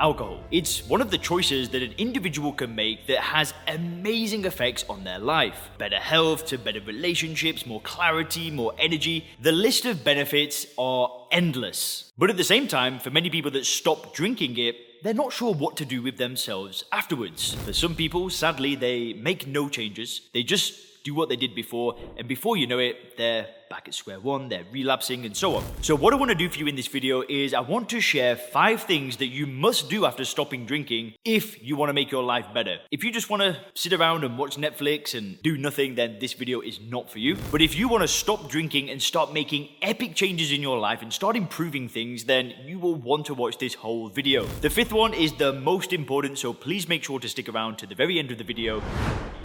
alcohol. It's one of the choices that an individual can make that has amazing effects on their life. Better health to better relationships, more clarity, more energy. The list of benefits are endless. But at the same time, for many people that stop drinking it, they're not sure what to do with themselves afterwards. For some people, sadly, they make no changes. They just do what they did before, and before you know it, they're back at square one, they're relapsing, and so on. So, what I want to do for you in this video is I want to share five things that you must do after stopping drinking if you want to make your life better. If you just want to sit around and watch Netflix and do nothing, then this video is not for you. But if you want to stop drinking and start making epic changes in your life and start improving things, then you will want to watch this whole video. The fifth one is the most important, so please make sure to stick around to the very end of the video.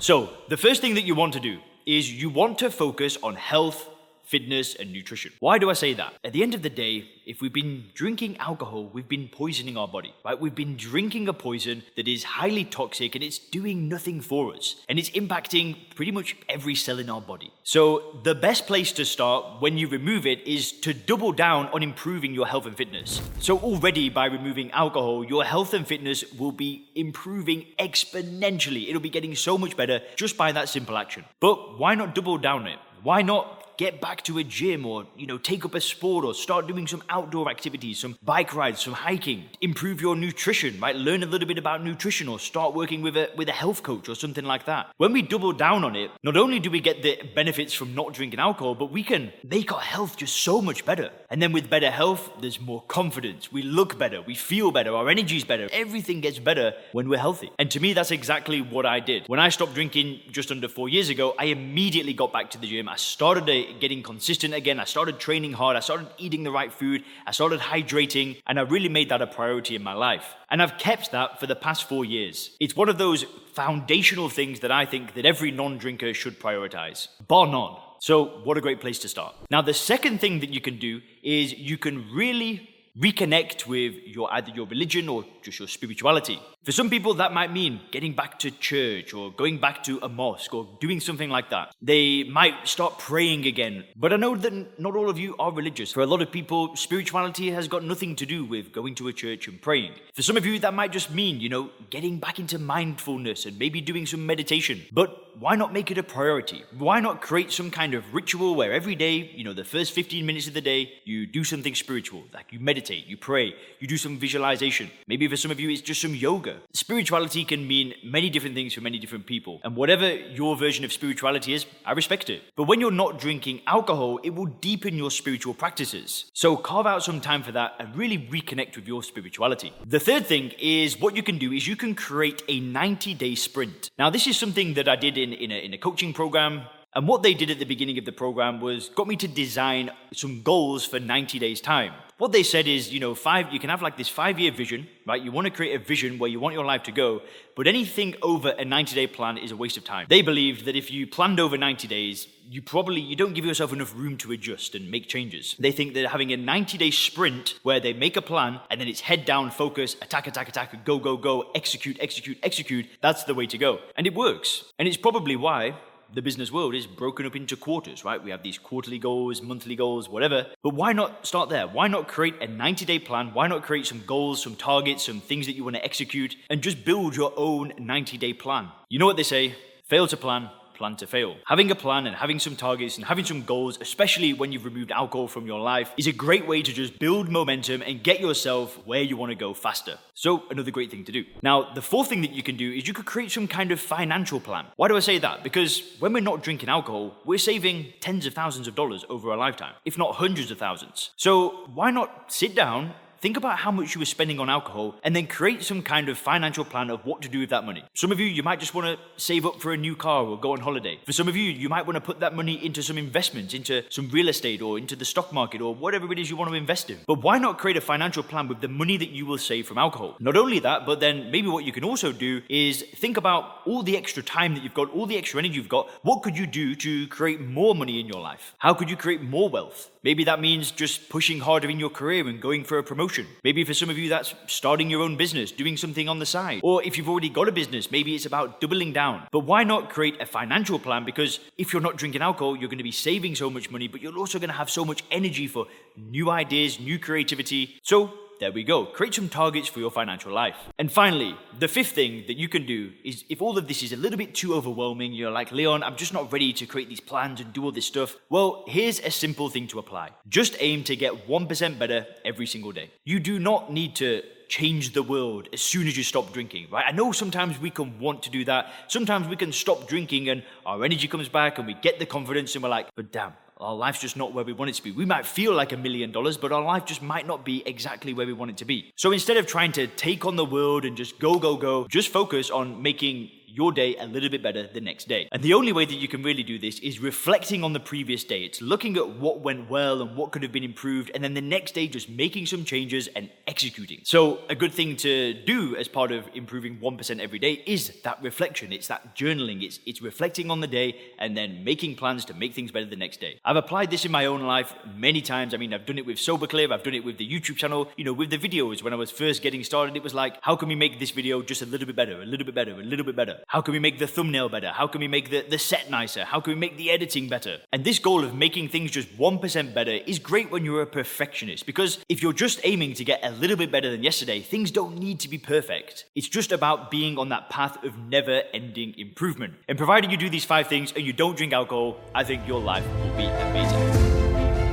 So, the first thing that you want to do is you want to focus on health fitness, and nutrition. Why do I say that? At the end of the day, if we've been drinking alcohol, we've been poisoning our body, right? We've been drinking a poison that is highly toxic and it's doing nothing for us. And it's impacting pretty much every cell in our body. So, the best place to start when you remove it is to double down on improving your health and fitness. So, already by removing alcohol, your health and fitness will be improving exponentially. It'll be getting so much better just by that simple action. But why not double down it? Why not get back to a gym or, you know, take up a sport or start doing some outdoor activities, some bike rides, some hiking, improve your nutrition, right? Learn a little bit about nutrition or start working with a with a health coach or something like that. When we double down on it, not only do we get the benefits from not drinking alcohol, but we can make our health just so much better. And then with better health, there's more confidence. We look better, we feel better, our energy's better. Everything gets better when we're healthy. And to me, that's exactly what I did. When I stopped drinking just under four years ago, I immediately got back to the gym. I started a getting consistent again. I started training hard. I started eating the right food. I started hydrating, and I really made that a priority in my life. And I've kept that for the past four years. It's one of those foundational things that I think that every non-drinker should prioritize, bar none. So, what a great place to start. Now, the second thing that you can do is you can really reconnect with your either your religion or just your spirituality. For some people, that might mean getting back to church or going back to a mosque or doing something like that. They might start praying again. But I know that not all of you are religious. For a lot of people, spirituality has got nothing to do with going to a church and praying. For some of you, that might just mean, you know, getting back into mindfulness and maybe doing some meditation. But why not make it a priority? Why not create some kind of ritual where every day, you know, the first 15 minutes of the day, you do something spiritual, like you meditate, you pray, you do some visualization. Maybe for some of you, it's just some yoga yoga. Spirituality can mean many different things for many different people. And whatever your version of spirituality is, I respect it. But when you're not drinking alcohol, it will deepen your spiritual practices. So carve out some time for that and really reconnect with your spirituality. The third thing is what you can do is you can create a 90 day sprint. Now, this is something that I did in, in, a, in a coaching program and what they did at the beginning of the program was got me to design some goals for 90 days' time. What they said is, you know, five, you can have like this five year vision, right? You want to create a vision where you want your life to go, but anything over a 90 day plan is a waste of time. They believed that if you planned over 90 days, you probably, you don't give yourself enough room to adjust and make changes. They think that having a 90 day sprint where they make a plan and then it's head down, focus, attack, attack, attack, go, go, go, execute, execute, execute, that's the way to go. And it works. And it's probably why the business world is broken up into quarters, right? We have these quarterly goals, monthly goals, whatever. But why not start there? Why not create a 90 day plan? Why not create some goals, some targets, some things that you want to execute, and just build your own 90 day plan? You know what they say fail to plan, plan to fail. Having a plan and having some targets and having some goals, especially when you've removed alcohol from your life, is a great way to just build momentum and get yourself where you want to go faster. So, another great thing to do. Now, the fourth thing that you can do is you could create some kind of financial plan. Why do I say that? Because when we're not drinking alcohol, we're saving tens of thousands of dollars over a lifetime, if not hundreds of thousands. So, why not sit down? Think about how much you were spending on alcohol and then create some kind of financial plan of what to do with that money. Some of you, you might just want to save up for a new car or go on holiday. For some of you, you might want to put that money into some investments, into some real estate or into the stock market or whatever it is you want to invest in. But why not create a financial plan with the money that you will save from alcohol? Not only that, but then maybe what you can also do is think about all the extra time that you've got, all the extra energy you've got. What could you do to create more money in your life? How could you create more wealth? Maybe that means just pushing harder in your career and going for a promotion. Maybe for some of you, that's starting your own business, doing something on the side. Or if you've already got a business, maybe it's about doubling down. But why not create a financial plan? Because if you're not drinking alcohol, you're going to be saving so much money, but you're also going to have so much energy for new ideas, new creativity. So there we go. Create some targets for your financial life. And finally, the fifth thing that you can do is if all of this is a little bit too overwhelming, you're like, Leon, I'm just not ready to create these plans and do all this stuff. Well, here's a simple thing to apply. Just aim to get 1% better every single day. You do not need to change the world as soon as you stop drinking, right? I know sometimes we can want to do that. Sometimes we can stop drinking and our energy comes back and we get the confidence and we're like, but damn, our life's just not where we want it to be. We might feel like a million dollars, but our life just might not be exactly where we want it to be. So instead of trying to take on the world and just go, go, go, just focus on making your day a little bit better the next day. And the only way that you can really do this is reflecting on the previous day. It's looking at what went well and what could have been improved, and then the next day just making some changes and executing. So, a good thing to do as part of improving 1% every day is that reflection. It's that journaling. It's, it's reflecting on the day and then making plans to make things better the next day. I've applied this in my own life many times. I mean, I've done it with Sober Clear, I've done it with the YouTube channel, you know, with the videos. When I was first getting started, it was like, how can we make this video just a little bit better, a little bit better, a little bit better? How can we make the thumbnail better? How can we make the, the set nicer? How can we make the editing better? And this goal of making things just 1% better is great when you're a perfectionist because if you're just aiming to get a little bit better than yesterday, things don't need to be perfect. It's just about being on that path of never ending improvement. And provided you do these five things and you don't drink alcohol, I think your life will be amazing.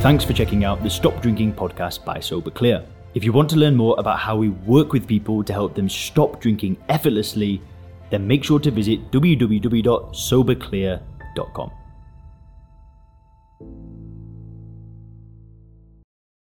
Thanks for checking out the Stop Drinking podcast by Sober Clear. If you want to learn more about how we work with people to help them stop drinking effortlessly, then make sure to visit www.soberclear.com.